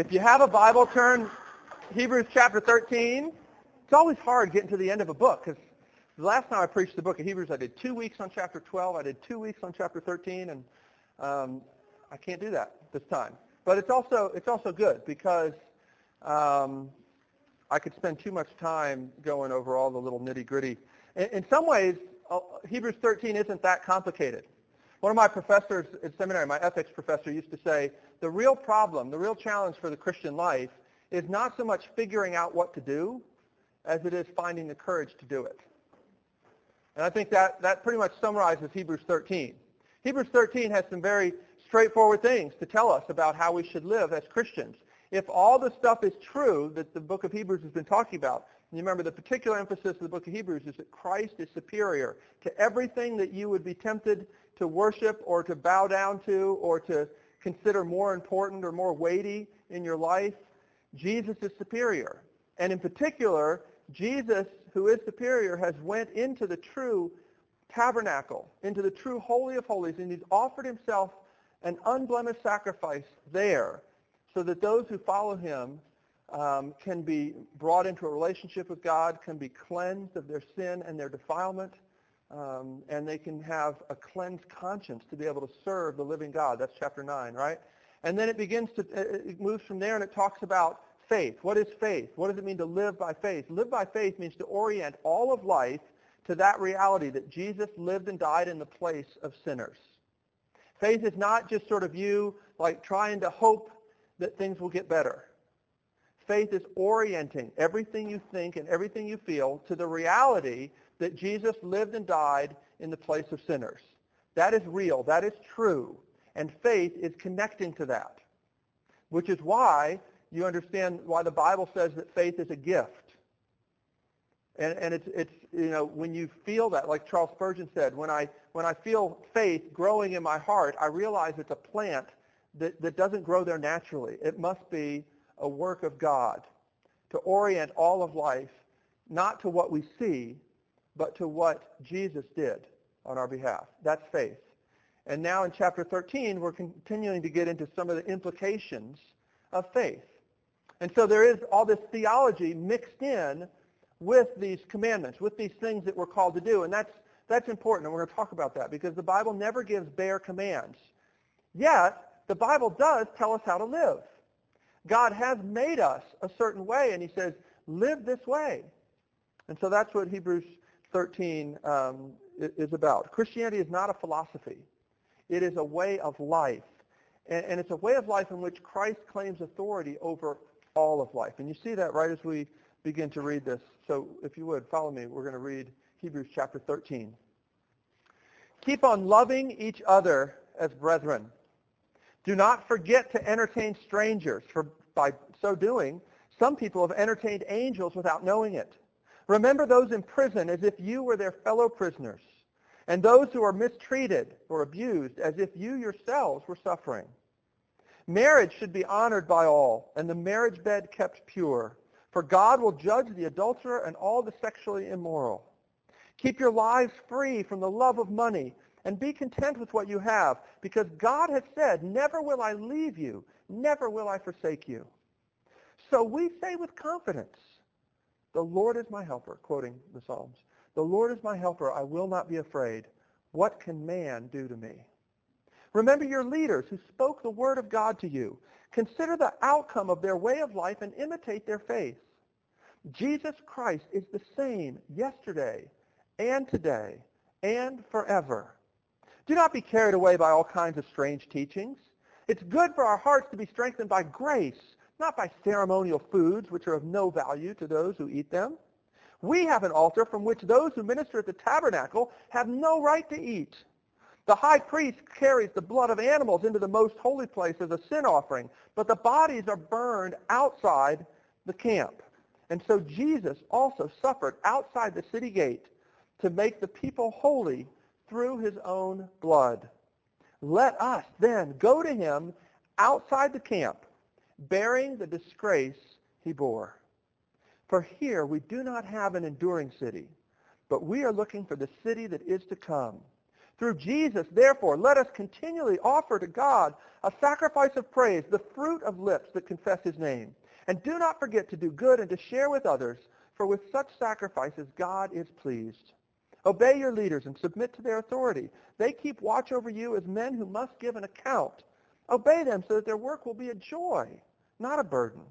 If you have a Bible, turn Hebrews chapter 13. It's always hard getting to the end of a book because the last time I preached the book of Hebrews, I did two weeks on chapter 12. I did two weeks on chapter 13, and um, I can't do that this time. But it's also it's also good because um, I could spend too much time going over all the little nitty gritty. In, in some ways, uh, Hebrews 13 isn't that complicated. One of my professors at seminary, my ethics professor, used to say, the real problem, the real challenge for the Christian life is not so much figuring out what to do as it is finding the courage to do it. And I think that, that pretty much summarizes Hebrews 13. Hebrews 13 has some very straightforward things to tell us about how we should live as Christians. If all the stuff is true that the book of Hebrews has been talking about, and you remember the particular emphasis of the book of Hebrews is that Christ is superior to everything that you would be tempted to worship or to bow down to or to consider more important or more weighty in your life. Jesus is superior. And in particular, Jesus, who is superior, has went into the true tabernacle, into the true holy of holies, and he's offered himself an unblemished sacrifice there so that those who follow him um, can be brought into a relationship with God, can be cleansed of their sin and their defilement, um, and they can have a cleansed conscience to be able to serve the living God. That's chapter 9, right? And then it begins to, it moves from there and it talks about faith. What is faith? What does it mean to live by faith? Live by faith means to orient all of life to that reality that Jesus lived and died in the place of sinners. Faith is not just sort of you like trying to hope that things will get better. Faith is orienting everything you think and everything you feel to the reality that Jesus lived and died in the place of sinners. That is real. That is true. And faith is connecting to that, which is why you understand why the Bible says that faith is a gift. And, and it's, it's, you know, when you feel that, like Charles Spurgeon said, when I, when I feel faith growing in my heart, I realize it's a plant that, that doesn't grow there naturally. It must be a work of God to orient all of life not to what we see, but to what Jesus did on our behalf. That's faith. And now in chapter 13, we're continuing to get into some of the implications of faith. And so there is all this theology mixed in with these commandments, with these things that we're called to do. And that's, that's important, and we're going to talk about that because the Bible never gives bare commands. Yet, the Bible does tell us how to live. God has made us a certain way, and he says, live this way. And so that's what Hebrews 13 um, is about. Christianity is not a philosophy. It is a way of life. And, and it's a way of life in which Christ claims authority over all of life. And you see that right as we begin to read this. So if you would, follow me. We're going to read Hebrews chapter 13. Keep on loving each other as brethren. Do not forget to entertain strangers, for by so doing, some people have entertained angels without knowing it. Remember those in prison as if you were their fellow prisoners, and those who are mistreated or abused as if you yourselves were suffering. Marriage should be honored by all, and the marriage bed kept pure, for God will judge the adulterer and all the sexually immoral. Keep your lives free from the love of money, and be content with what you have, because God has said, never will I leave you, never will I forsake you. So we say with confidence, the Lord is my helper, quoting the Psalms. The Lord is my helper. I will not be afraid. What can man do to me? Remember your leaders who spoke the word of God to you. Consider the outcome of their way of life and imitate their faith. Jesus Christ is the same yesterday and today and forever. Do not be carried away by all kinds of strange teachings. It's good for our hearts to be strengthened by grace not by ceremonial foods which are of no value to those who eat them. We have an altar from which those who minister at the tabernacle have no right to eat. The high priest carries the blood of animals into the most holy place as a sin offering, but the bodies are burned outside the camp. And so Jesus also suffered outside the city gate to make the people holy through his own blood. Let us then go to him outside the camp bearing the disgrace he bore. For here we do not have an enduring city, but we are looking for the city that is to come. Through Jesus, therefore, let us continually offer to God a sacrifice of praise, the fruit of lips that confess his name. And do not forget to do good and to share with others, for with such sacrifices God is pleased. Obey your leaders and submit to their authority. They keep watch over you as men who must give an account. Obey them so that their work will be a joy, not a burden,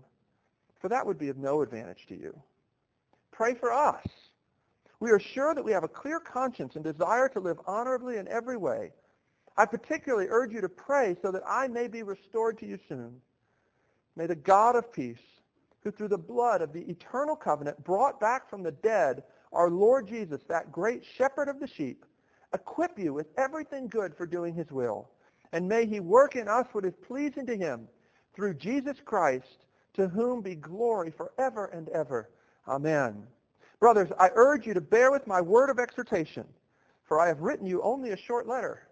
for that would be of no advantage to you. Pray for us we are sure that we have a clear conscience and desire to live honorably in every way. I particularly urge you to pray so that I may be restored to you soon. May the God of peace, who through the blood of the eternal covenant brought back from the dead our Lord Jesus, that great shepherd of the sheep, equip you with everything good for doing his will. And may he work in us what is pleasing to him through Jesus Christ, to whom be glory forever and ever. Amen. Brothers, I urge you to bear with my word of exhortation, for I have written you only a short letter.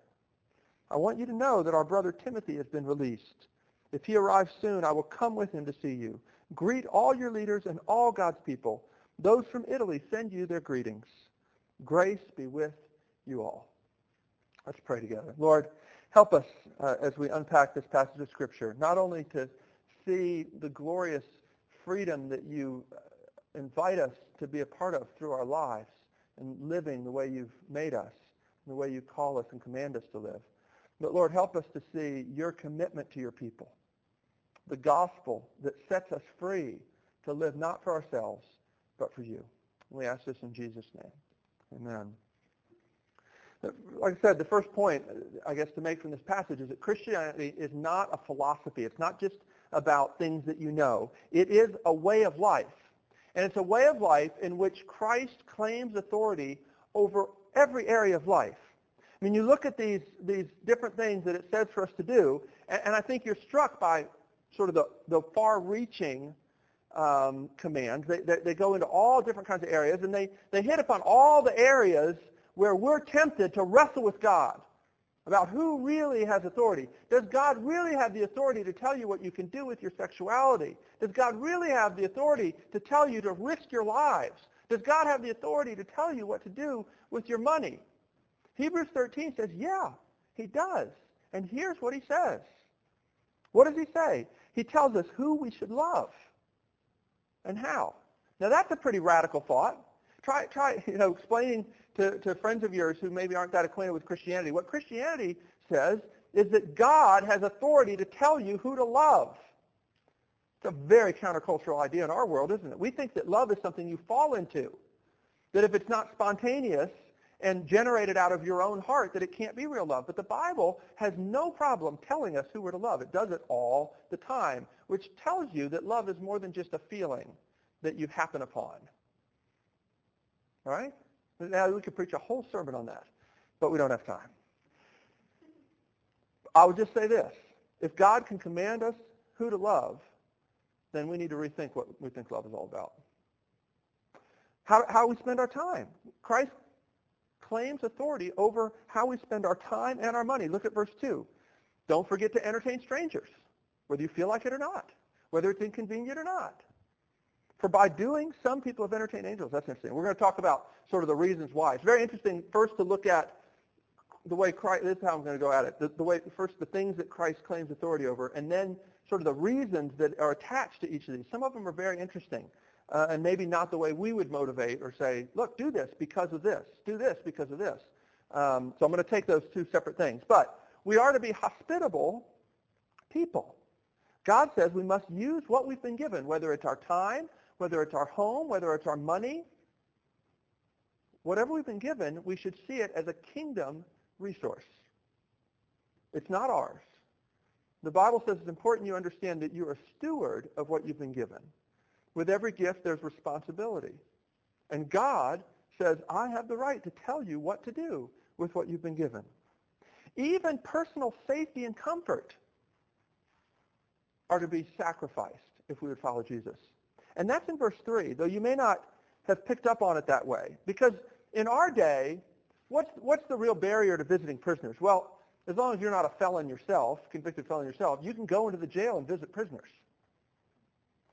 I want you to know that our brother Timothy has been released. If he arrives soon, I will come with him to see you. Greet all your leaders and all God's people. Those from Italy send you their greetings. Grace be with you all. Let's pray together. Lord, help us uh, as we unpack this passage of Scripture, not only to see the glorious freedom that you invite us to be a part of through our lives and living the way you've made us, and the way you call us and command us to live. But Lord, help us to see your commitment to your people, the gospel that sets us free to live not for ourselves, but for you. We ask this in Jesus' name. Amen. Like I said, the first point, I guess, to make from this passage is that Christianity is not a philosophy. It's not just about things that you know. It is a way of life. And it's a way of life in which Christ claims authority over every area of life. I mean, you look at these, these different things that it says for us to do, and, and I think you're struck by sort of the, the far-reaching um, commands. They, they, they go into all different kinds of areas, and they, they hit upon all the areas where we're tempted to wrestle with God about who really has authority. Does God really have the authority to tell you what you can do with your sexuality? Does God really have the authority to tell you to risk your lives? Does God have the authority to tell you what to do with your money? Hebrews 13 says, yeah, he does. And here's what he says. What does he say? He tells us who we should love and how. Now that's a pretty radical thought. Try, try, you know, explaining to, to friends of yours who maybe aren't that acquainted with Christianity. What Christianity says is that God has authority to tell you who to love. It's a very countercultural idea in our world, isn't it? We think that love is something you fall into. That if it's not spontaneous and generated out of your own heart, that it can't be real love. But the Bible has no problem telling us who we're to love. It does it all the time, which tells you that love is more than just a feeling that you happen upon. All right? Now, we could preach a whole sermon on that, but we don't have time. I would just say this. If God can command us who to love, then we need to rethink what we think love is all about. How, how we spend our time. Christ claims authority over how we spend our time and our money. Look at verse 2. Don't forget to entertain strangers, whether you feel like it or not, whether it's inconvenient or not. For by doing, some people have entertained angels. That's interesting. We're going to talk about sort of the reasons why. It's very interesting first to look at the way Christ, this is how I'm going to go at it, the, the way, first the things that Christ claims authority over, and then sort of the reasons that are attached to each of these. Some of them are very interesting, uh, and maybe not the way we would motivate or say, look, do this because of this, do this because of this. Um, so I'm going to take those two separate things. But we are to be hospitable people. God says we must use what we've been given, whether it's our time, whether it's our home, whether it's our money, whatever we've been given, we should see it as a kingdom resource. It's not ours. The Bible says it's important you understand that you're a steward of what you've been given. With every gift, there's responsibility. And God says, I have the right to tell you what to do with what you've been given. Even personal safety and comfort are to be sacrificed if we would follow Jesus. And that's in verse 3, though you may not have picked up on it that way. Because in our day, what's, what's the real barrier to visiting prisoners? Well, as long as you're not a felon yourself, convicted felon yourself, you can go into the jail and visit prisoners.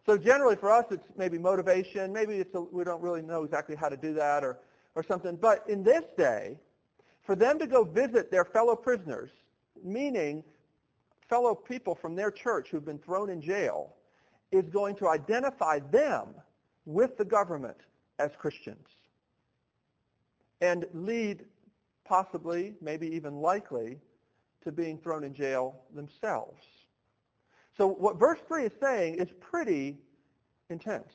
So generally for us, it's maybe motivation. Maybe it's a, we don't really know exactly how to do that or, or something. But in this day, For them to go visit their fellow prisoners, meaning fellow people from their church who've been thrown in jail, is going to identify them with the government as Christians and lead possibly, maybe even likely, to being thrown in jail themselves. So what verse 3 is saying is pretty intense.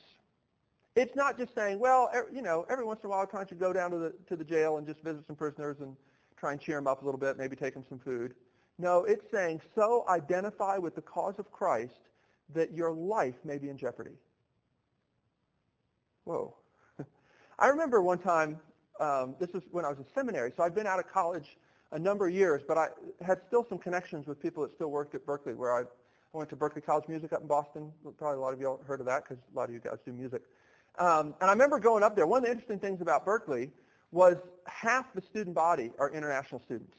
It's not just saying, well, er, you know, every once in a while, trying to go down to the, to the jail and just visit some prisoners and try and cheer them up a little bit, maybe take them some food. No, it's saying so identify with the cause of Christ that your life may be in jeopardy. Whoa. I remember one time, um, this was when I was in seminary, so I'd been out of college a number of years, but I had still some connections with people that still worked at Berklee, where I, went to Berklee College Music up in Boston. Probably a lot of you all heard of that because a lot of you guys do music. Um, and I remember going up there. One of the interesting things about Berklee was half the student body are international students.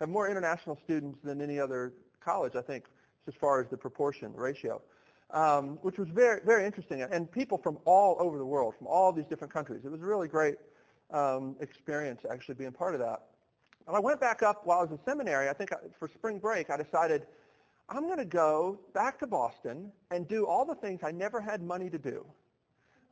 Have more international students than any other college, I think, as far as the proportion, ratio, um, which was very, very interesting. And people from all over the world, from all these different countries. It was a really great um, experience actually being part of that. And I went back up while I was in seminary. I think for spring break, I decided I'm going to go back to Boston and do all the things I never had money to do.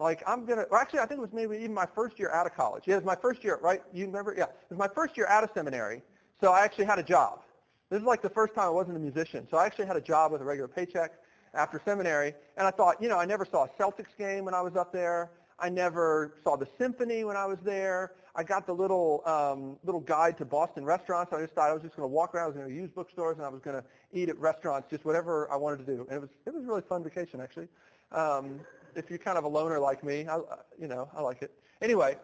Like I'm gonna. Well, actually, I think it was maybe even my first year out of college. Yeah, it was my first year, right? You remember? Yeah, it was my first year out of seminary. So I actually had a job. This is like the first time I wasn't a musician. So I actually had a job with a regular paycheck after seminary. And I thought, you know, I never saw a Celtics game when I was up there. I never saw the symphony when I was there. I got the little um, little guide to Boston restaurants. I just thought I was just going to walk around. I was going to use bookstores and I was going to eat at restaurants, just whatever I wanted to do. And it was it was a really fun vacation actually. Um, if you're kind of a loner like me, I, you know, I like it. Anyway,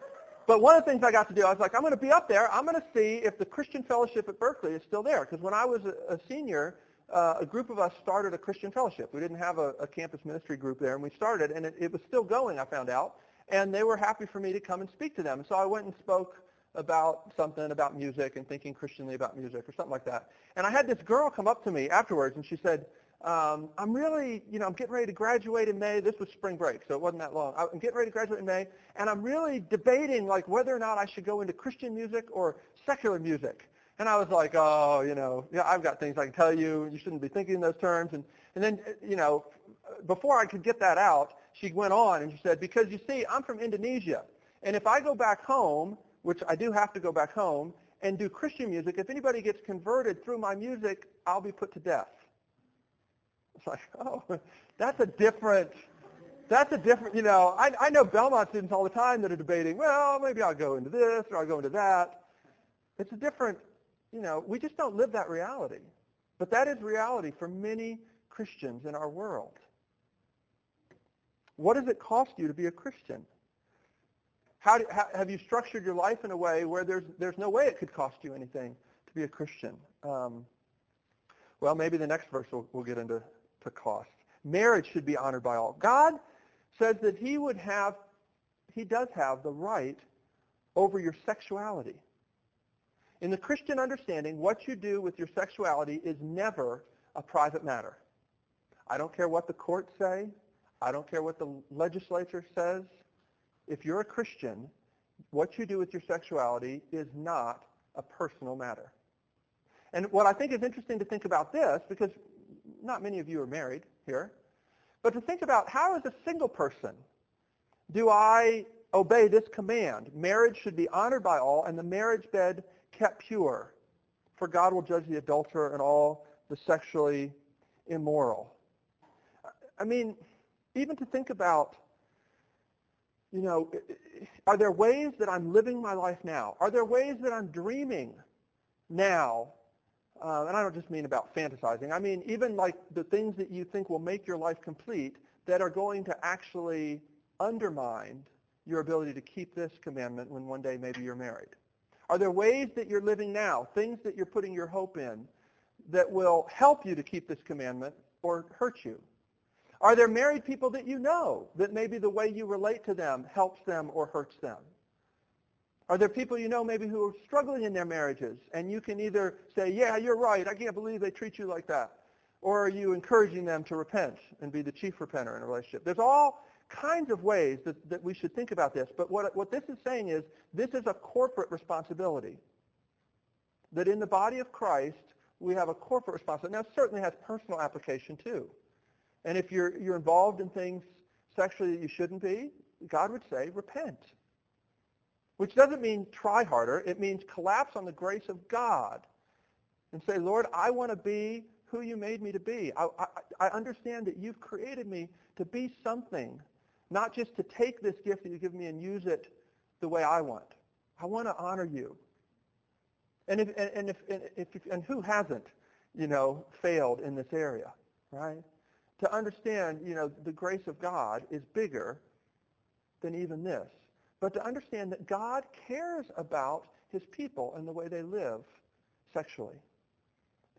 but one of the things I got to do, I was like, I'm going to be up there. I'm going to see if the Christian Fellowship at Berklee is still there. Because when I was a, a senior, uh, a group of us started a Christian Fellowship. We didn't have a, a campus ministry group there, and we started, and it, it was still going, I found out. And they were happy for me to come and speak to them. So I went and spoke about something about music and thinking Christianly about music or something like that. And I had this girl come up to me afterwards, and she said, um, I'm really, you know, I'm getting ready to graduate in May. This was spring break, so it wasn't that long. I'm getting ready to graduate in May, and I'm really debating like whether or not I should go into Christian music or secular music. And I was like, oh, you know, yeah, I've got things I can tell you. You shouldn't be thinking in those terms. And and then, you know, before I could get that out, she went on and she said, because you see, I'm from Indonesia, and if I go back home, which I do have to go back home, and do Christian music, if anybody gets converted through my music, I'll be put to death. It's like, oh, that's a different, that's a different, you know, I, I know Belmont students all the time that are debating, well, maybe I'll go into this or I'll go into that. It's a different, you know, we just don't live that reality. But that is reality for many Christians in our world. What does it cost you to be a Christian? How, do, how, have you structured your life in a way where there's, there's no way it could cost you anything to be a Christian? Um, well, maybe the next verse we'll, we'll get into to cost. Marriage should be honored by all. God says that he would have, he does have the right over your sexuality. In the Christian understanding, what you do with your sexuality is never a private matter. I don't care what the courts say. I don't care what the legislature says. If you're a Christian, what you do with your sexuality is not a personal matter. And what I think is interesting to think about this, because not many of you are married here, but to think about how as a single person do I obey this command? Marriage should be honored by all and the marriage bed kept pure, for God will judge the adulterer and all the sexually immoral. I mean, even to think about, you know, are there ways that I'm living my life now? Are there ways that I'm dreaming now uh, and I don't just mean about fantasizing. I mean even like the things that you think will make your life complete that are going to actually undermine your ability to keep this commandment when one day maybe you're married. Are there ways that you're living now, things that you're putting your hope in, that will help you to keep this commandment or hurt you? Are there married people that you know that maybe the way you relate to them helps them or hurts them? Are there people you know maybe who are struggling in their marriages and you can either say, yeah, you're right, I can't believe they treat you like that, or are you encouraging them to repent and be the chief repenter in a relationship? There's all kinds of ways that, that we should think about this, but what, what this is saying is this is a corporate responsibility. that in the body of Christ, we have a corporate responsibility. Now, it certainly has personal application too. And if you're, you're involved in things sexually that you shouldn't be, God would say, repent. Which doesn't mean try harder. It means collapse on the grace of God and say, Lord, I want to be who you made me to be. I, I, I understand that you've created me to be something, not just to take this gift that you give me and use it the way I want. I want to honor you. And if and if and, if, and who hasn't, you know, failed in this area, right? To understand, you know, the grace of God is bigger than even this. But to understand that God cares about his people and the way they live sexually.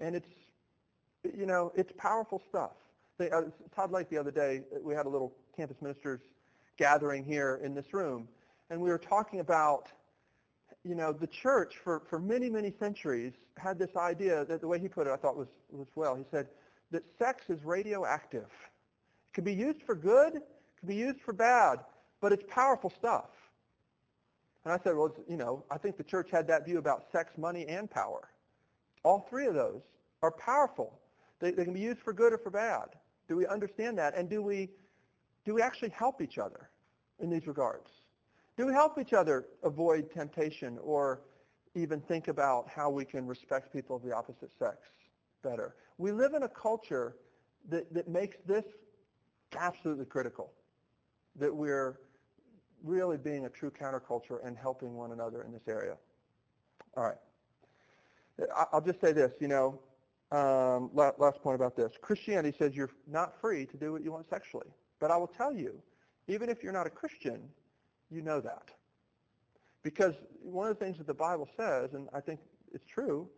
And it's, you know, it's powerful stuff. They, uh, Todd Lake the other day, we had a little campus ministers gathering here in this room, and we were talking about you know, the church for, for many, many centuries had this idea that the way he put it I thought was, was well. He said that sex is radioactive. It can be used for good, it can be used for bad, but it's powerful stuff. And I said, well, you know, I think the church had that view about sex, money, and power. All three of those are powerful. They, they can be used for good or for bad. Do we understand that? And do we, do we actually help each other in these regards? Do we help each other avoid temptation or even think about how we can respect people of the opposite sex better? We live in a culture that, that makes this absolutely critical, that we're really being a true counterculture and helping one another in this area. All right. I'll just say this, you know, um, last point about this. Christianity says you're not free to do what you want sexually. But I will tell you, even if you're not a Christian, you know that. Because one of the things that the Bible says, and I think it's true,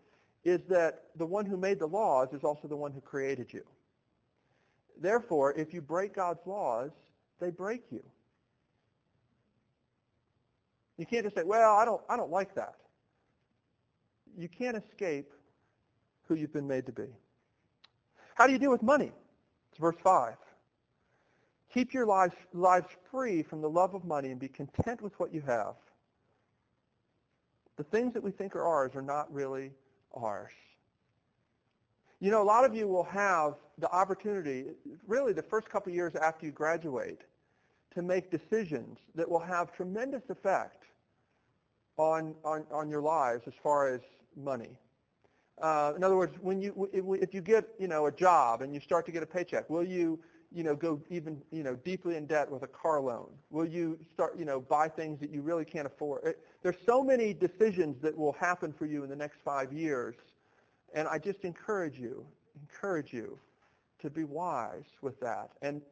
is that the one who made the laws is also the one who created you. Therefore, if you break God's laws, they break you. You can't just say, well, I don't, I don't like that. You can't escape who you've been made to be. How do you deal with money? It's verse 5. Keep your lives, lives free from the love of money and be content with what you have. The things that we think are ours are not really ours. You know, a lot of you will have the opportunity, really the first couple years after you graduate, to make decisions that will have tremendous effect on, on, on your lives as far as money. Uh, in other words, when you, if you get, you know, a job and you start to get a paycheck, will you you know, go even, you know, deeply in debt with a car loan? Will you start, you know, buy things that you really can't afford? It, there's so many decisions that will happen for you in the next five years. And I just encourage you, encourage you to be wise with that. And,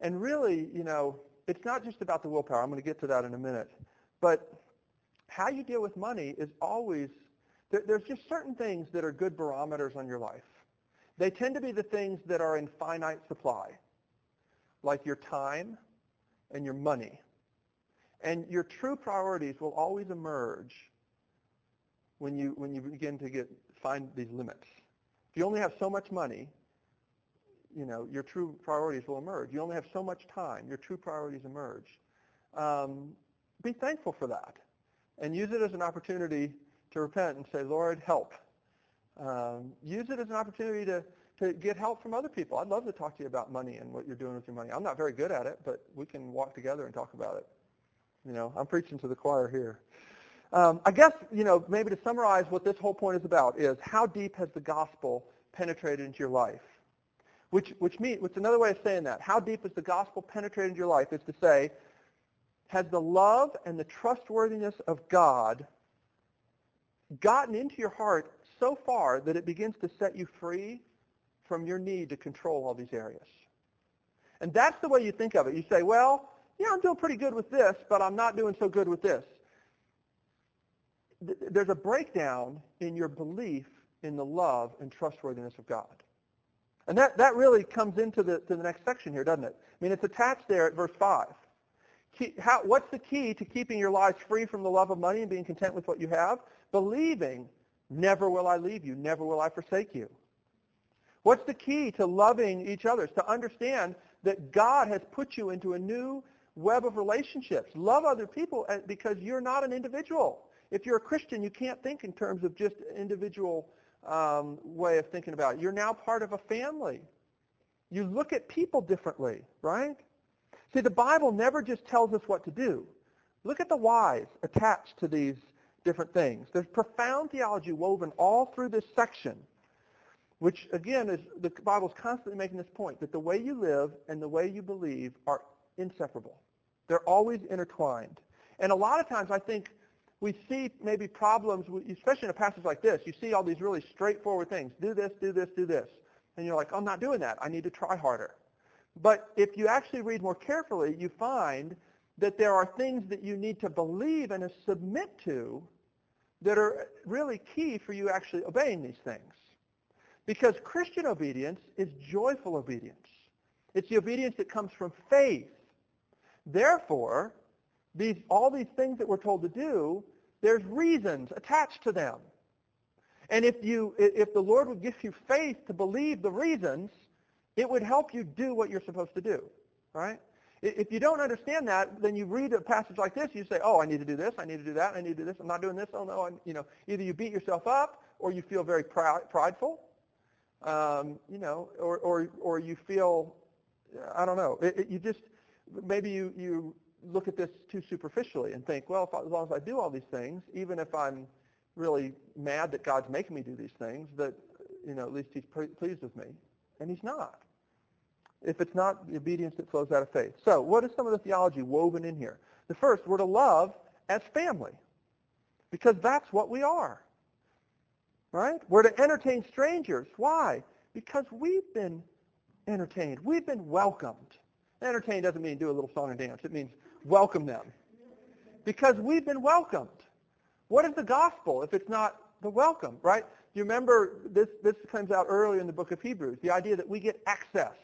and really, you know, it's not just about the willpower. I'm going to get to that in a minute. But how you deal with money is always, there, there's just certain things that are good barometers on your life. They tend to be the things that are in finite supply like your time and your money. And your true priorities will always emerge when you, when you begin to get, find these limits. If you only have so much money, you know, your true priorities will emerge. You only have so much time, your true priorities emerge. Um, be thankful for that and use it as an opportunity to repent and say, Lord, help. Um, use it as an opportunity to, to get help from other people. I'd love to talk to you about money and what you're doing with your money. I'm not very good at it, but we can walk together and talk about it. You know, I'm preaching to the choir here. Um, I guess, you know, maybe to summarize what this whole point is about is how deep has the gospel penetrated into your life? Which, which means, which another way of saying that, how deep has the gospel penetrated your life is to say, has the love and the trustworthiness of God gotten into your heart so far that it begins to set you free from your need to control all these areas. And that's the way you think of it. You say, well, yeah, I'm doing pretty good with this, but I'm not doing so good with this. There's a breakdown in your belief in the love and trustworthiness of God. And that, that really comes into the, to the next section here, doesn't it? I mean, it's attached there at verse 5. how, what's the key to keeping your lives free from the love of money and being content with what you have? Believing, never will I leave you, never will I forsake you. What's the key to loving each other? It's to understand that God has put you into a new web of relationships. Love other people uh, because you're not an individual. If you're a Christian, you can't think in terms of just individual um, way of thinking about it. You're now part of a family. You look at people differently, right? See, the Bible never just tells us what to do. Look at the whys attached to these different things. There's profound theology woven all through this section, which again is the Bible's constantly making this point that the way you live and the way you believe are inseparable. They're always intertwined. And a lot of times I think we see maybe problems, especially in a passage like this, you see all these really straightforward things. Do this, do this, do this. And you're like, I'm not doing that. I need to try harder. But if you actually read more carefully, you find that there are things that you need to believe and submit to that are really key for you actually obeying these things. Because Christian obedience is joyful obedience. It's the obedience that comes from faith. Therefore, these, all these things that we're told to do, there's reasons attached to them. And if, you, if the Lord would give you faith to believe the reasons, it would help you do what you're supposed to do, right? If you don't understand that, then you read a passage like this, you say, oh, I need to do this, I need to do that, I need to do this, I'm not doing this, oh no, I'm, you know, either you beat yourself up or you feel very proud, prideful, um, you know, or, or, or you feel, I don't know, it, it, you just, maybe you, you look at this too superficially and think, well, if, as long as I do all these things, even if I'm really mad that God's making me do these things, that, you know, at least he's pleased with me. And he's not if it's not the obedience that flows out of faith. So what is some of the theology woven in here? The first, we're to love as family because that's what we are. Right? We're to entertain strangers. Why? Because we've been entertained. We've been welcomed. Entertain doesn't mean do a little song and dance. It means welcome them. Because we've been welcomed. What is the gospel if it's not the welcome, right? You remember this, this comes out earlier in the book of Hebrews, the idea that we get access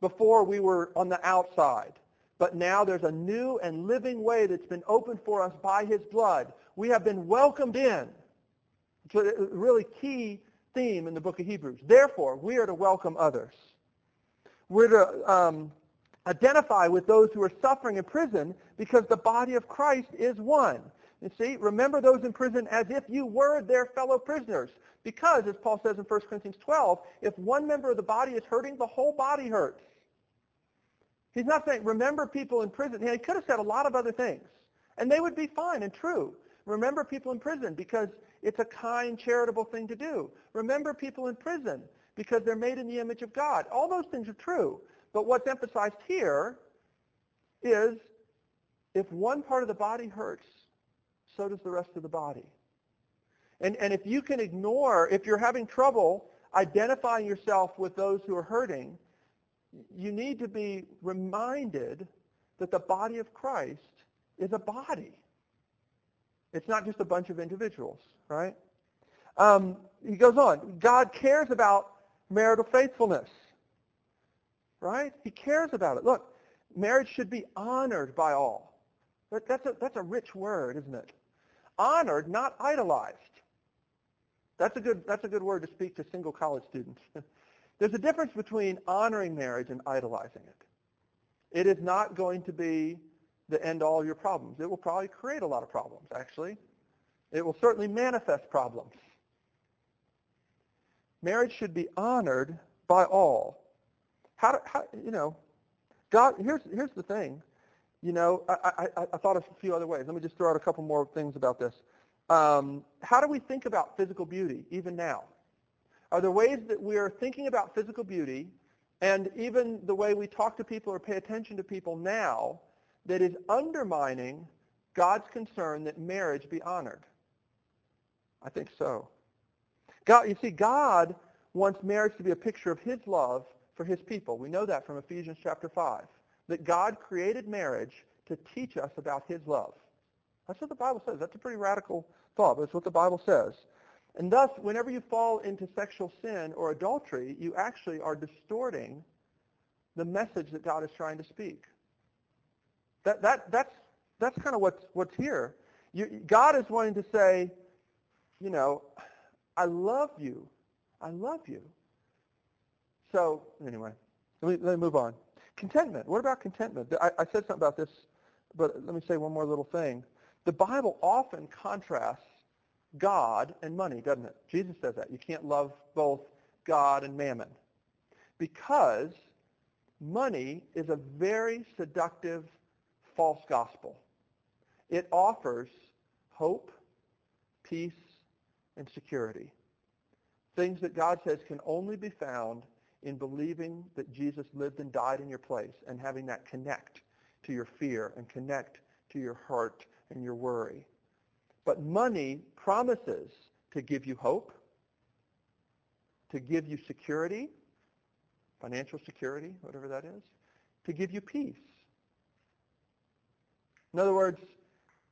before we were on the outside. But now there's a new and living way that's been opened for us by his blood. We have been welcomed in. It's a really key theme in the book of Hebrews. Therefore, we are to welcome others. We're to um, identify with those who are suffering in prison because the body of Christ is one. You see, remember those in prison as if you were their fellow prisoners. Because, as Paul says in 1 Corinthians 12, if one member of the body is hurting, the whole body hurts. He's not saying, remember people in prison. He could have said a lot of other things, and they would be fine and true. Remember people in prison because it's a kind, charitable thing to do. Remember people in prison because they're made in the image of God. All those things are true. But what's emphasized here is if one part of the body hurts, so does the rest of the body. And, and if you can ignore, if you're having trouble identifying yourself with those who are hurting, you need to be reminded that the body of Christ is a body. It's not just a bunch of individuals, right? Um, he goes on. God cares about marital faithfulness, right? He cares about it. Look, marriage should be honored by all. That's a, that's a rich word, isn't it? Honored, not idolized. That's a good, that's a good word to speak to single college students. There's a difference between honoring marriage and idolizing it. It is not going to be the end all of your problems. It will probably create a lot of problems, actually. It will certainly manifest problems. Marriage should be honored by all. How, how you know, God, here's, here's the thing. You know, I, I, I thought of a few other ways. Let me just throw out a couple more things about this. Um, how do we think about physical beauty even now? Are there ways that we are thinking about physical beauty and even the way we talk to people or pay attention to people now that is undermining God's concern that marriage be honored? I think so. God, you see, God wants marriage to be a picture of his love for his people. We know that from Ephesians chapter 5, that God created marriage to teach us about his love. That's what the Bible says. That's a pretty radical thought, but it's what the Bible says. And thus, whenever you fall into sexual sin or adultery, you actually are distorting the message that God is trying to speak. That, that, that's, that's kind of what's, what's here. You, God is wanting to say, you know, I love you. I love you. So anyway, let me, let me move on. Contentment. What about contentment? I, I said something about this, but let me say one more little thing. The Bible often contrasts God and money, doesn't it? Jesus says that. You can't love both God and mammon. Because money is a very seductive false gospel. It offers hope, peace, and security. Things that God says can only be found in believing that Jesus lived and died in your place and having that connect to your fear and connect to your heart and your worry. But money promises to give you hope, to give you security, financial security, whatever that is, to give you peace. In other words,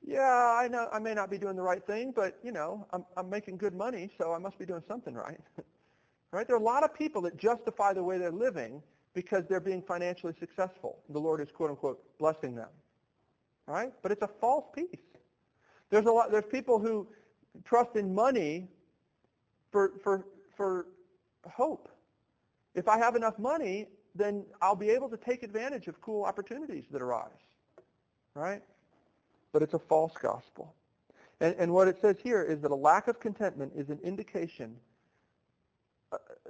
yeah, I know I may not be doing the right thing, but you know, I'm, I'm making good money, so I must be doing something right. right? There are a lot of people that justify the way they're living because they're being financially successful. The Lord is quote unquote blessing them. Right? But it's a false peace. There's a lot there's people who trust in money for for for hope. If I have enough money, then I'll be able to take advantage of cool opportunities that arise. Right? But it's a false gospel. And, and what it says here is that a lack of contentment is an indication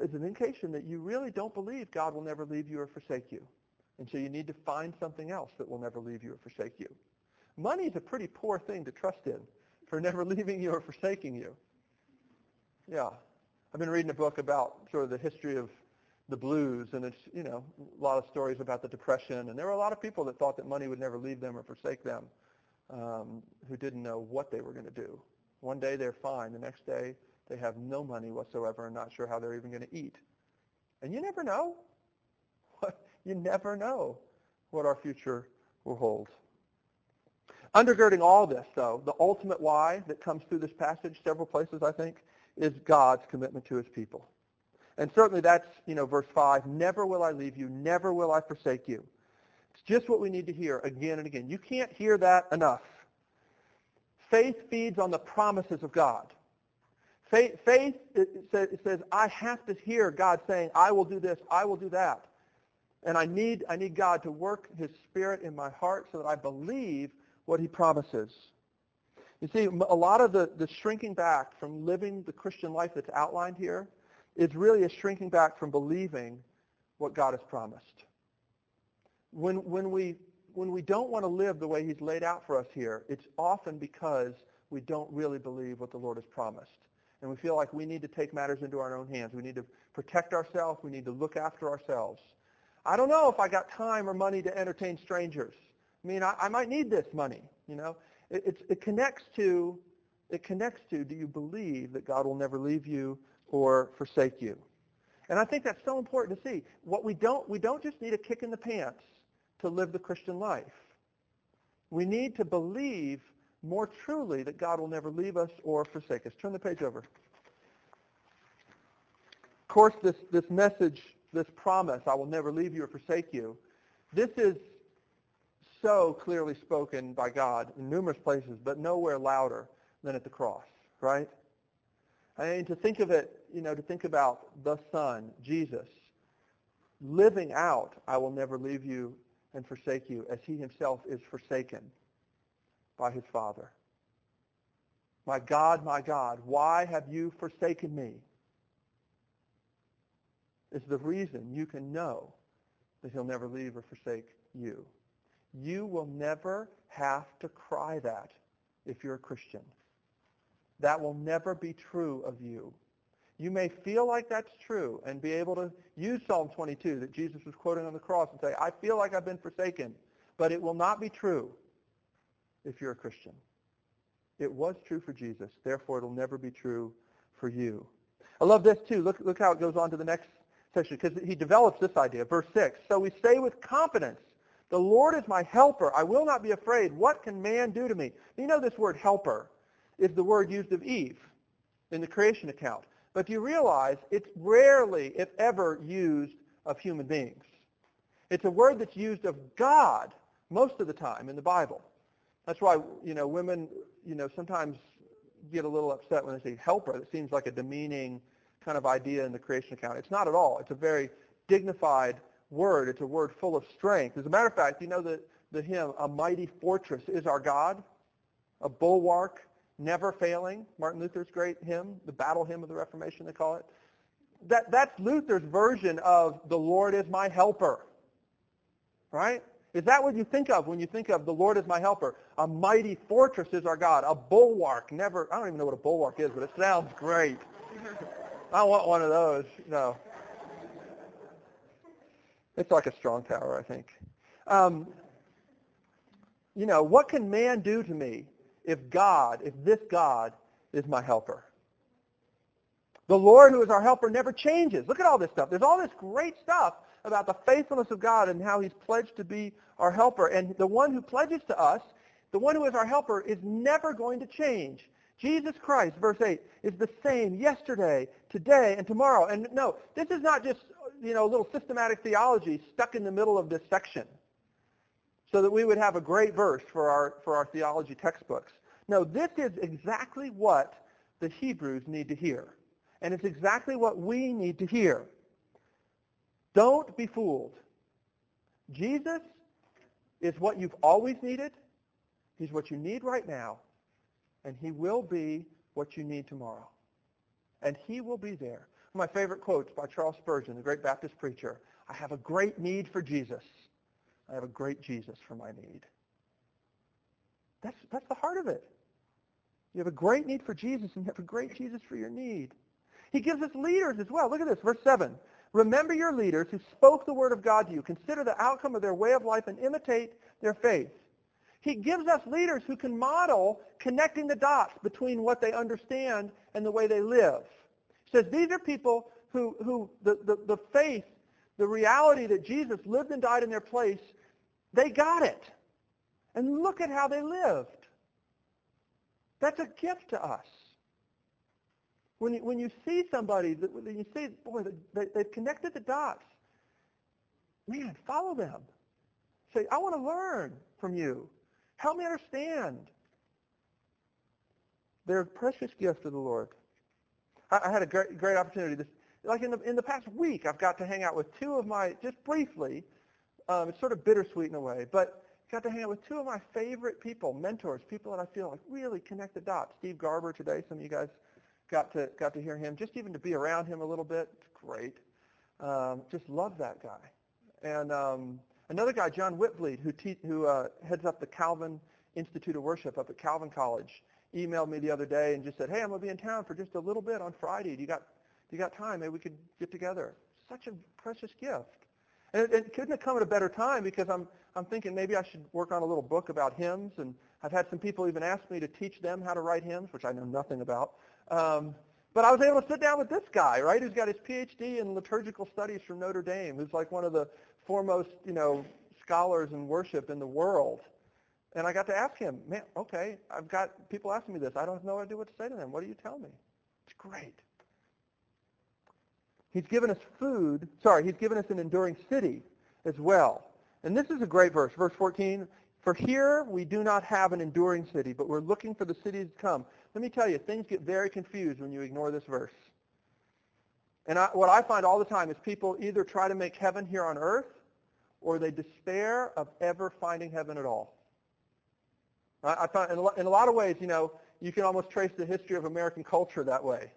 is an indication that you really don't believe God will never leave you or forsake you. And so you need to find something else that will never leave you or forsake you. Money is a pretty poor thing to trust in for never leaving you or forsaking you. Yeah. I've been reading a book about sort of the history of the blues, and it's, you know, a lot of stories about the Depression. And there were a lot of people that thought that money would never leave them or forsake them um, who didn't know what they were going to do. One day they're fine. The next day they have no money whatsoever and not sure how they're even going to eat. And you never know. you never know what our future will hold. Undergirding all this, though, the ultimate why that comes through this passage, several places, I think, is God's commitment to his people. And certainly that's, you know, verse 5, never will I leave you, never will I forsake you. It's just what we need to hear again and again. You can't hear that enough. Faith feeds on the promises of God. Faith, faith it says, I have to hear God saying, I will do this, I will do that. And I need, I need God to work his spirit in my heart so that I believe what he promises. You see, a lot of the, the shrinking back from living the Christian life that's outlined here is really a shrinking back from believing what God has promised. When, when, we, when we don't want to live the way he's laid out for us here, it's often because we don't really believe what the Lord has promised. And we feel like we need to take matters into our own hands. We need to protect ourselves. We need to look after ourselves. I don't know if I got time or money to entertain strangers. I mean, I, I might need this money. You know, it, it connects to it connects to do you believe that God will never leave you or forsake you? And I think that's so important to see. What we don't we don't just need a kick in the pants to live the Christian life. We need to believe more truly that God will never leave us or forsake us. Turn the page over. Of course, this, this message, this promise, I will never leave you or forsake you, this is so clearly spoken by God in numerous places, but nowhere louder than at the cross, right? I mean, to think of it, you know, to think about the Son, Jesus, living out, I will never leave you and forsake you, as he himself is forsaken by his Father. My God, my God, why have you forsaken me? Is the reason you can know that he'll never leave or forsake you. You will never have to cry that if you're a Christian. That will never be true of you. You may feel like that's true and be able to use Psalm 22 that Jesus was quoting on the cross and say, I feel like I've been forsaken. But it will not be true if you're a Christian. It was true for Jesus. Therefore, it'll never be true for you. I love this too. Look, look how it goes on to the next section because he develops this idea. Verse 6. So we say with confidence, the Lord is my helper. I will not be afraid. What can man do to me? You know this word helper is the word used of Eve in the creation account. But do you realize it's rarely, if ever, used of human beings? It's a word that's used of God most of the time in the Bible. That's why, you know, women, you know, sometimes get a little upset when they say helper. It seems like a demeaning kind of idea in the creation account. It's not at all. It's a very dignified word. It's a word full of strength. As a matter of fact, you know the, the hymn, A Mighty Fortress is Our God? a bulwark, never failing. Martin Luther's great hymn, the battle hymn of the Reformation, they call it. That, that's Luther's version of the Lord is my helper. Right? Is that what you think of when you think of the Lord is my helper? A mighty fortress is our God. A bulwark. Never, I don't even know what a bulwark is, but it sounds great. I want one of those. No. It's like a strong tower, I think. Um, you know, what can man do to me if God, if this God is my helper? The Lord who is our helper never changes. Look at all this stuff. There's all this great stuff about the faithfulness of God and how he's pledged to be our helper. And the one who pledges to us, the one who is our helper, is never going to change. Jesus Christ, verse 8, is the same yesterday, today, and tomorrow. And no, this is not just, you know, a little systematic theology stuck in the middle of this section so that we would have a great verse for our, for our theology textbooks. No, this is exactly what the Hebrews need to hear. And it's exactly what we need to hear. Don't be fooled. Jesus is what you've always needed. He's what you need right now. And he will be what you need tomorrow. And he will be there. My favorite quotes by Charles Spurgeon, the great Baptist preacher. I have a great need for Jesus. I have a great Jesus for my need. That's, that's the heart of it. You have a great need for Jesus, and you have a great Jesus for your need. He gives us leaders as well. Look at this, verse 7. Remember your leaders who spoke the word of God to you. Consider the outcome of their way of life and imitate their faith. He gives us leaders who can model connecting the dots between what they understand and the way they live. He says these are people who, who the, the, the faith, the reality that Jesus lived and died in their place, they got it. And look at how they lived. That's a gift to us. When you, when you see somebody, when you see, boy, they, they've connected the dots, man, follow them. Say, I want to learn from you. Help me understand. They're precious gift of the Lord. I, I had a great, great opportunity. This, like in the, in the past week, I've got to hang out with two of my, just briefly, um, it's sort of bittersweet in a way, but got to hang out with two of my favorite people, mentors, people that I feel like really connect the dots. Steve Garber today, some of you guys got to got to hear him, just even to be around him a little bit, great. Um, just love that guy. And um, another guy, John Witvliet, who te- who uh, heads up the Calvin Institute of Worship up at Calvin College, emailed me the other day and just said, "Hey, I'm gonna be in town for just a little bit on Friday. Do you got do you got time? Maybe we could get together." Such a precious gift. And it, it couldn't have come at a better time because I'm I'm thinking maybe I should work on a little book about hymns, and I've had some people even ask me to teach them how to write hymns, which I know nothing about. Um, but I was able to sit down with this guy, right, who's got his PhD in liturgical studies from Notre Dame, who's like one of the foremost, you know, scholars in worship in the world. And I got to ask him, man, okay, I've got people asking me this. I don't know what to do what to say to them. What do you tell me? It's great. He's given us food. Sorry, he's given us an enduring city as well. And this is a great verse. Verse 14, for here we do not have an enduring city, but we're looking for the city to come. Let me tell you, things get very confused when you ignore this verse. And I, what I find all the time is people either try to make heaven here on earth or they despair of ever finding heaven at all. I, I find in a, in a lot of ways, you know, you can almost trace the history of American culture that way.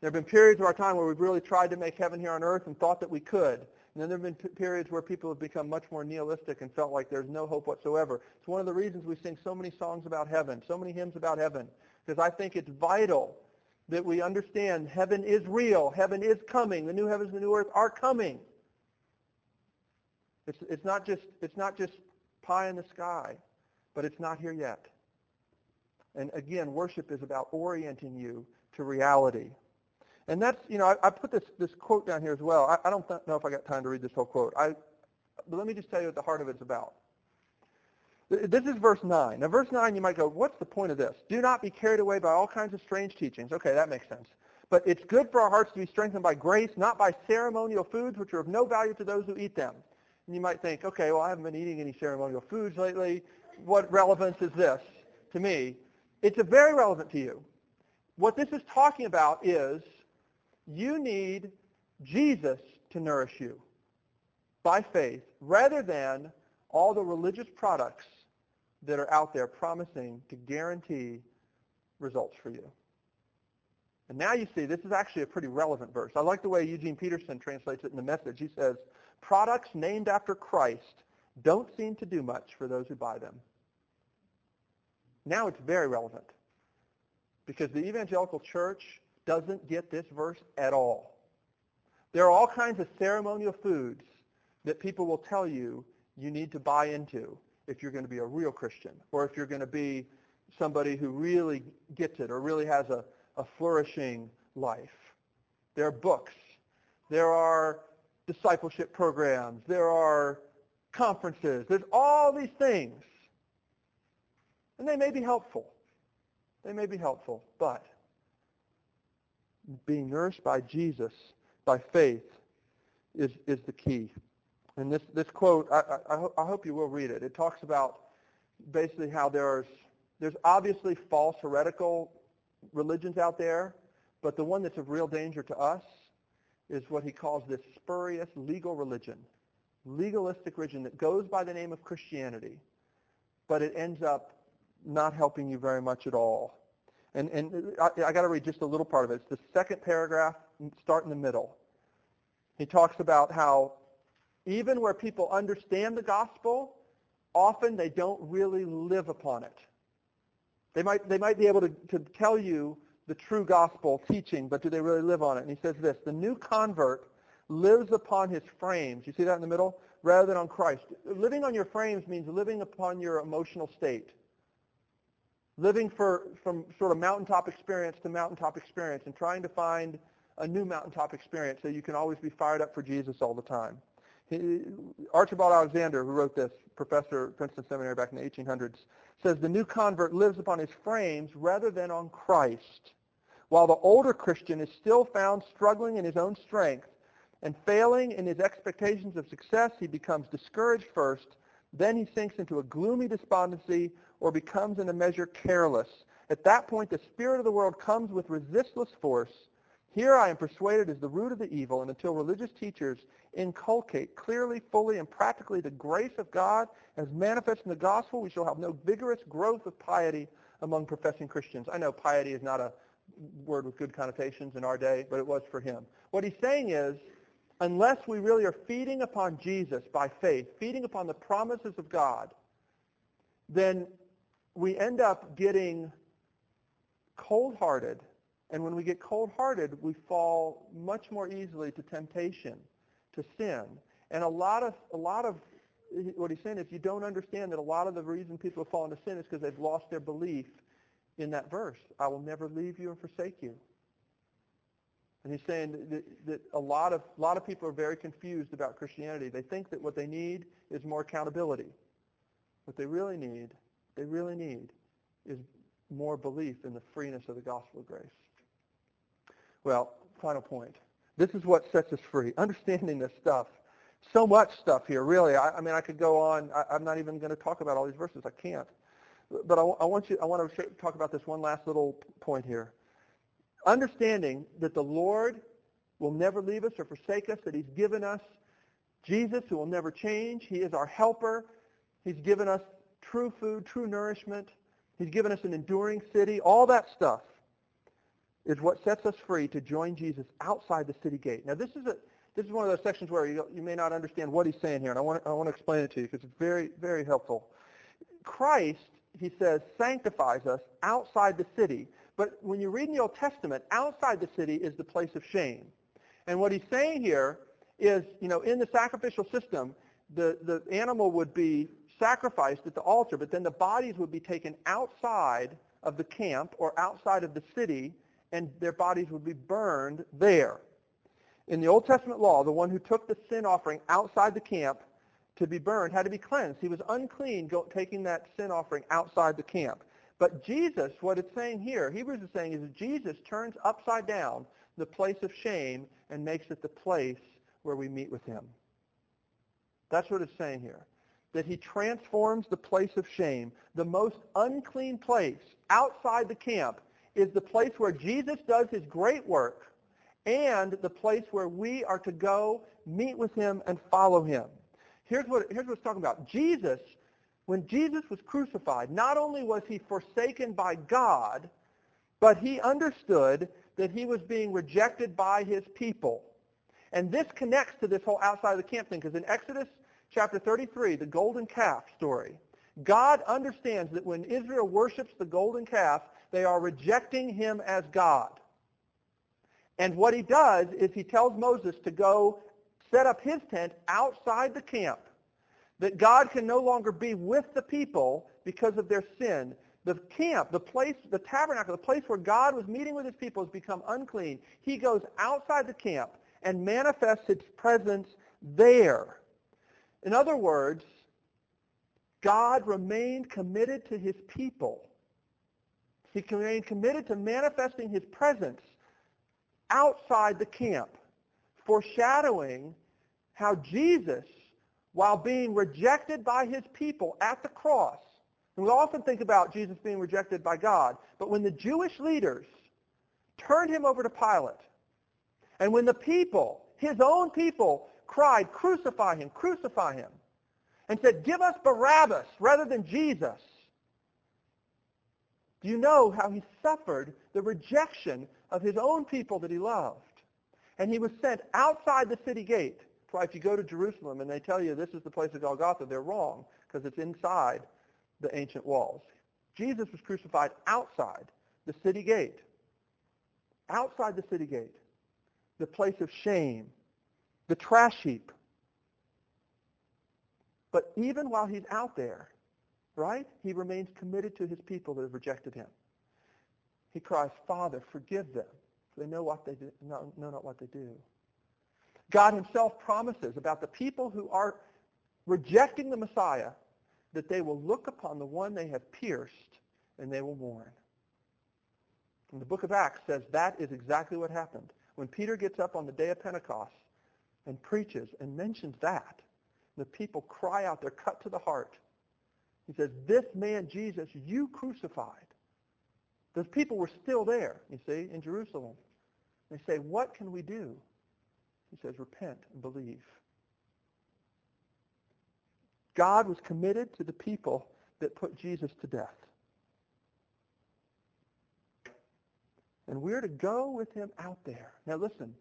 There have been periods of our time where we've really tried to make heaven here on earth and thought that we could. And then there have been p- periods where people have become much more nihilistic and felt like there's no hope whatsoever. It's one of the reasons we sing so many songs about heaven, so many hymns about heaven, because I think it's vital that we understand heaven is real. Heaven is coming. The new heavens and the new earth are coming. It's, it's, not just, it's not just pie in the sky, but it's not here yet. And again, worship is about orienting you to reality. And that's, you know, I, I put this, this quote down here as well. I, I don't th- know if I got time to read this whole quote. I, but let me just tell you what the heart of it's about. This is verse 9. Now, verse 9, you might go, what's the point of this? Do not be carried away by all kinds of strange teachings. Okay, that makes sense. But it's good for our hearts to be strengthened by grace, not by ceremonial foods, which are of no value to those who eat them. And you might think, okay, well, I haven't been eating any ceremonial foods lately. What relevance is this to me? It's very relevant to you. What this is talking about is you need Jesus to nourish you by faith rather than all the religious products that are out there promising to guarantee results for you. And now you see this is actually a pretty relevant verse. I like the way Eugene Peterson translates it in the message. He says, products named after Christ don't seem to do much for those who buy them. Now it's very relevant because the evangelical church doesn't get this verse at all. There are all kinds of ceremonial foods that people will tell you you need to buy into if you're going to be a real Christian or if you're going to be somebody who really gets it or really has a, a flourishing life. There are books. There are discipleship programs. There are conferences. There's all these things. And they may be helpful. They may be helpful. But being nourished by Jesus, by faith, is, is the key. And this, this quote, I, I, I hope you will read it. It talks about basically how there's, there's obviously false heretical religions out there, but the one that's of real danger to us is what he calls this spurious legal religion, legalistic religion that goes by the name of Christianity, but it ends up not helping you very much at all. And, and I, got to read just a little part of it. It's the second paragraph, start in the middle. He talks about how even where people understand the gospel, often they don't really live upon it. They might, they might be able to, to tell you the true gospel teaching, but do they really live on it? And he says this, the new convert lives upon his frames. You see that in the middle? Rather than on Christ. Living on your frames means living upon your emotional state. Living for, from sort of mountaintop experience to mountaintop experience and trying to find a new mountaintop experience so you can always be fired up for Jesus all the time. Archibald Alexander, who wrote this, professor at Princeton Seminary back in the 1800s, says the new convert lives upon his frames rather than on Christ, while the older Christian is still found struggling in his own strength and failing in his expectations of success, he becomes discouraged first, then he sinks into a gloomy despondency or becomes in a measure careless. At that point, the spirit of the world comes with resistless force. Here I am persuaded is the root of the evil, and until religious teachers inculcate clearly, fully, and practically the grace of God as manifest in the gospel, we shall have no vigorous growth of piety among professing Christians. I know piety is not a word with good connotations in our day, but it was for him. What he's saying is, unless we really are feeding upon Jesus by faith, feeding upon the promises of God, then we end up getting cold-hearted. And when we get cold-hearted, we fall much more easily to temptation to sin. And a lot of a lot of what he's saying is you don't understand that a lot of the reason people fall into sin is because they've lost their belief in that verse. I will never leave you and forsake you. And he's saying that, that a lot of a lot of people are very confused about Christianity. They think that what they need is more accountability. What they really need, they really need, is more belief in the freeness of the gospel of grace. Well, final point. This is what sets us free. Understanding this stuff. So much stuff here, really. I, I mean, I could go on. I, am not even going to talk about all these verses. I can't. But I, I want you. I want to talk about this one last little point here. Understanding that the Lord will never leave us or forsake us. That He's given us Jesus, who will never change. He is our helper. He's given us true food, true nourishment. He's given us an enduring city. All that stuff is what sets us free to join Jesus outside the city gate. Now, this is a this is one of those sections where you, you may not understand what he's saying here, and I want to, I want to explain it to you because it's very, very helpful. Christ, he says, sanctifies us outside the city. But when you read in the Old Testament, outside the city is the place of shame. And what he's saying here is, you know, in the sacrificial system, the, the animal would be sacrificed at the altar, but then the bodies would be taken outside of the camp or outside of the city and their bodies would be burned there. In the Old Testament law, the one who took the sin offering outside the camp to be burned had to be cleansed. He was unclean taking that sin offering outside the camp. But Jesus, what it's saying here, Hebrews is saying is that Jesus turns upside down the place of shame and makes it the place where we meet with him. That's what it's saying here. That he transforms the place of shame, the most unclean place outside the camp, is the place where Jesus does his great work and the place where we are to go meet with him and follow him. Here's what, here's what it's talking about. Jesus when Jesus was crucified, not only was he forsaken by God, but he understood that he was being rejected by his people. And this connects to this whole outside of the camp thing, because in Exodus chapter 33, the golden calf story, God understands that when Israel worships the golden calf, they are rejecting him as God. And what he does is he tells Moses to go set up his tent outside the camp, that God can no longer be with the people because of their sin. The camp, the place, the tabernacle, the place where God was meeting with his people has become unclean. He goes outside the camp and manifests his presence there. In other words, God remained committed to his people. He remained committed to manifesting his presence outside the camp, foreshadowing how Jesus, while being rejected by his people at the cross, and we often think about Jesus being rejected by God, but when the Jewish leaders turned him over to Pilate, and when the people, his own people, cried, crucify him, crucify him, and said, give us Barabbas rather than Jesus, you know how he suffered the rejection of his own people that he loved? And he was sent outside the city gate. That's why if you go to Jerusalem and they tell you this is the place of Golgotha, they're wrong because it's inside the ancient walls. Jesus was crucified outside the city gate. Outside the city gate. The place of shame. The trash heap. But even while he's out there, right, he remains committed to his people that have rejected him. He cries, Father, forgive them. They know what they do, know not what they do. God himself promises about the people who are rejecting the Messiah that they will look upon the one they have pierced and they will mourn. And the book of Acts says that is exactly what happened. When Peter gets up on the day of Pentecost and preaches and mentions that, the people cry out, they're cut to the heart. He says, this man Jesus you crucified. Those people were still there, you see, in Jerusalem. They say, what can we do? He says, repent and believe. God was committed to the people that put Jesus to death. And we're to go with him out there. Now listen,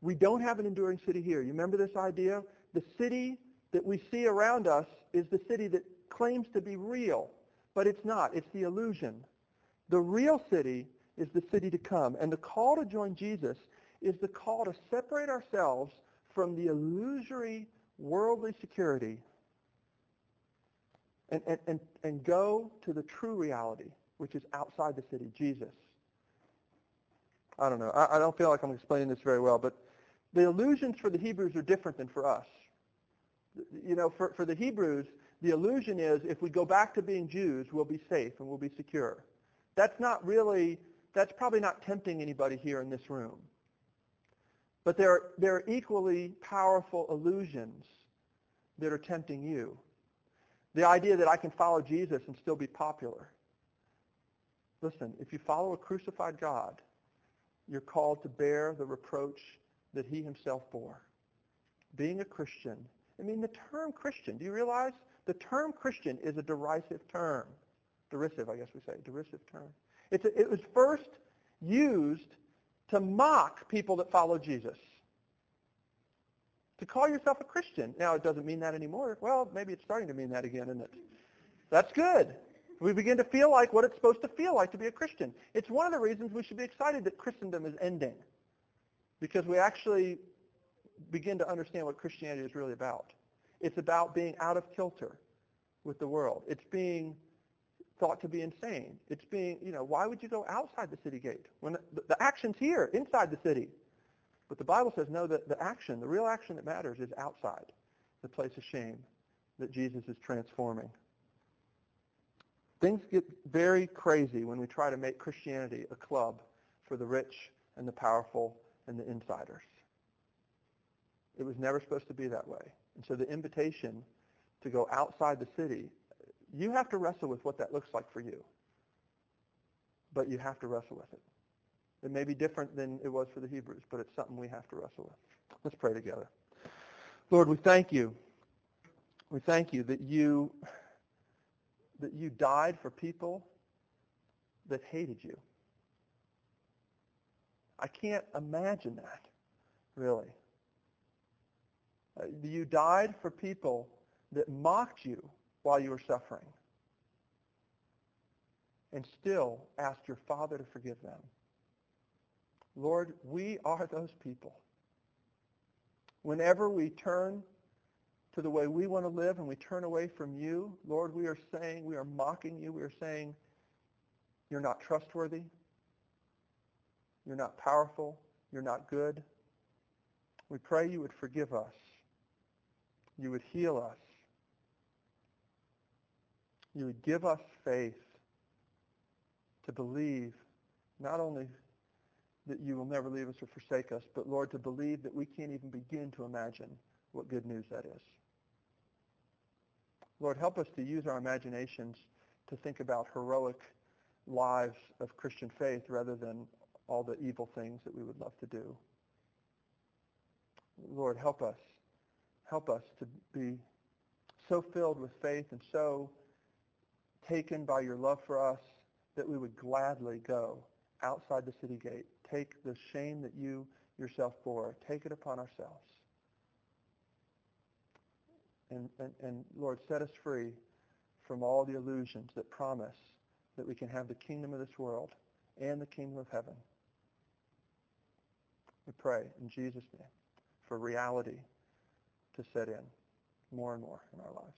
we don't have an enduring city here. You remember this idea? The city that we see around us is the city that claims to be real, but it's not. It's the illusion. The real city is the city to come. And the call to join Jesus is the call to separate ourselves from the illusory worldly security and, and, and, and go to the true reality, which is outside the city, Jesus. I don't know. I, I don't feel like I'm explaining this very well, but the illusions for the Hebrews are different than for us. You know, for, for the Hebrews, the illusion is if we go back to being Jews, we'll be safe and we'll be secure. That's not really, that's probably not tempting anybody here in this room. But there, there are equally powerful illusions that are tempting you. The idea that I can follow Jesus and still be popular. Listen, if you follow a crucified God, you're called to bear the reproach that he himself bore. Being a Christian, I mean the term Christian, do you realize the term Christian is a derisive term. Derisive, I guess we say, derisive term. A, it was first used to mock people that follow Jesus. To call yourself a Christian. Now, it doesn't mean that anymore. Well, maybe it's starting to mean that again, isn't it? That's good. We begin to feel like what it's supposed to feel like to be a Christian. It's one of the reasons we should be excited that Christendom is ending. Because we actually begin to understand what Christianity is really about. It's about being out of kilter with the world. It's being thought to be insane. It's being, you know, why would you go outside the city gate when the, the action's here, inside the city? But the Bible says, no, that the action, the real action that matters is outside, the place of shame that Jesus is transforming. Things get very crazy when we try to make Christianity a club for the rich and the powerful and the insiders. It was never supposed to be that way. And so the invitation to go outside the city, you have to wrestle with what that looks like for you. But you have to wrestle with it. It may be different than it was for the Hebrews, but it's something we have to wrestle with. Let's pray together. Lord, we thank you. We thank you that you that you died for people that hated you. I can't imagine that, really. Uh, you died for people that mocked you while you were suffering and still asked your Father to forgive them. Lord, we are those people. Whenever we turn to the way we want to live and we turn away from you, Lord, we are saying, we are mocking you. We are saying, you're not trustworthy. You're not powerful. You're not good. We pray you would forgive us. You would heal us. You would give us faith to believe not only that you will never leave us or forsake us, but Lord, to believe that we can't even begin to imagine what good news that is. Lord, help us to use our imaginations to think about heroic lives of Christian faith rather than all the evil things that we would love to do. Lord, help us. Help us to be so filled with faith and so taken by your love for us that we would gladly go outside the city gate, take the shame that you yourself bore, take it upon ourselves. And, and, and Lord, set us free from all the illusions that promise that we can have the kingdom of this world and the kingdom of heaven. We pray in Jesus' name for reality to set in more and more in our lives.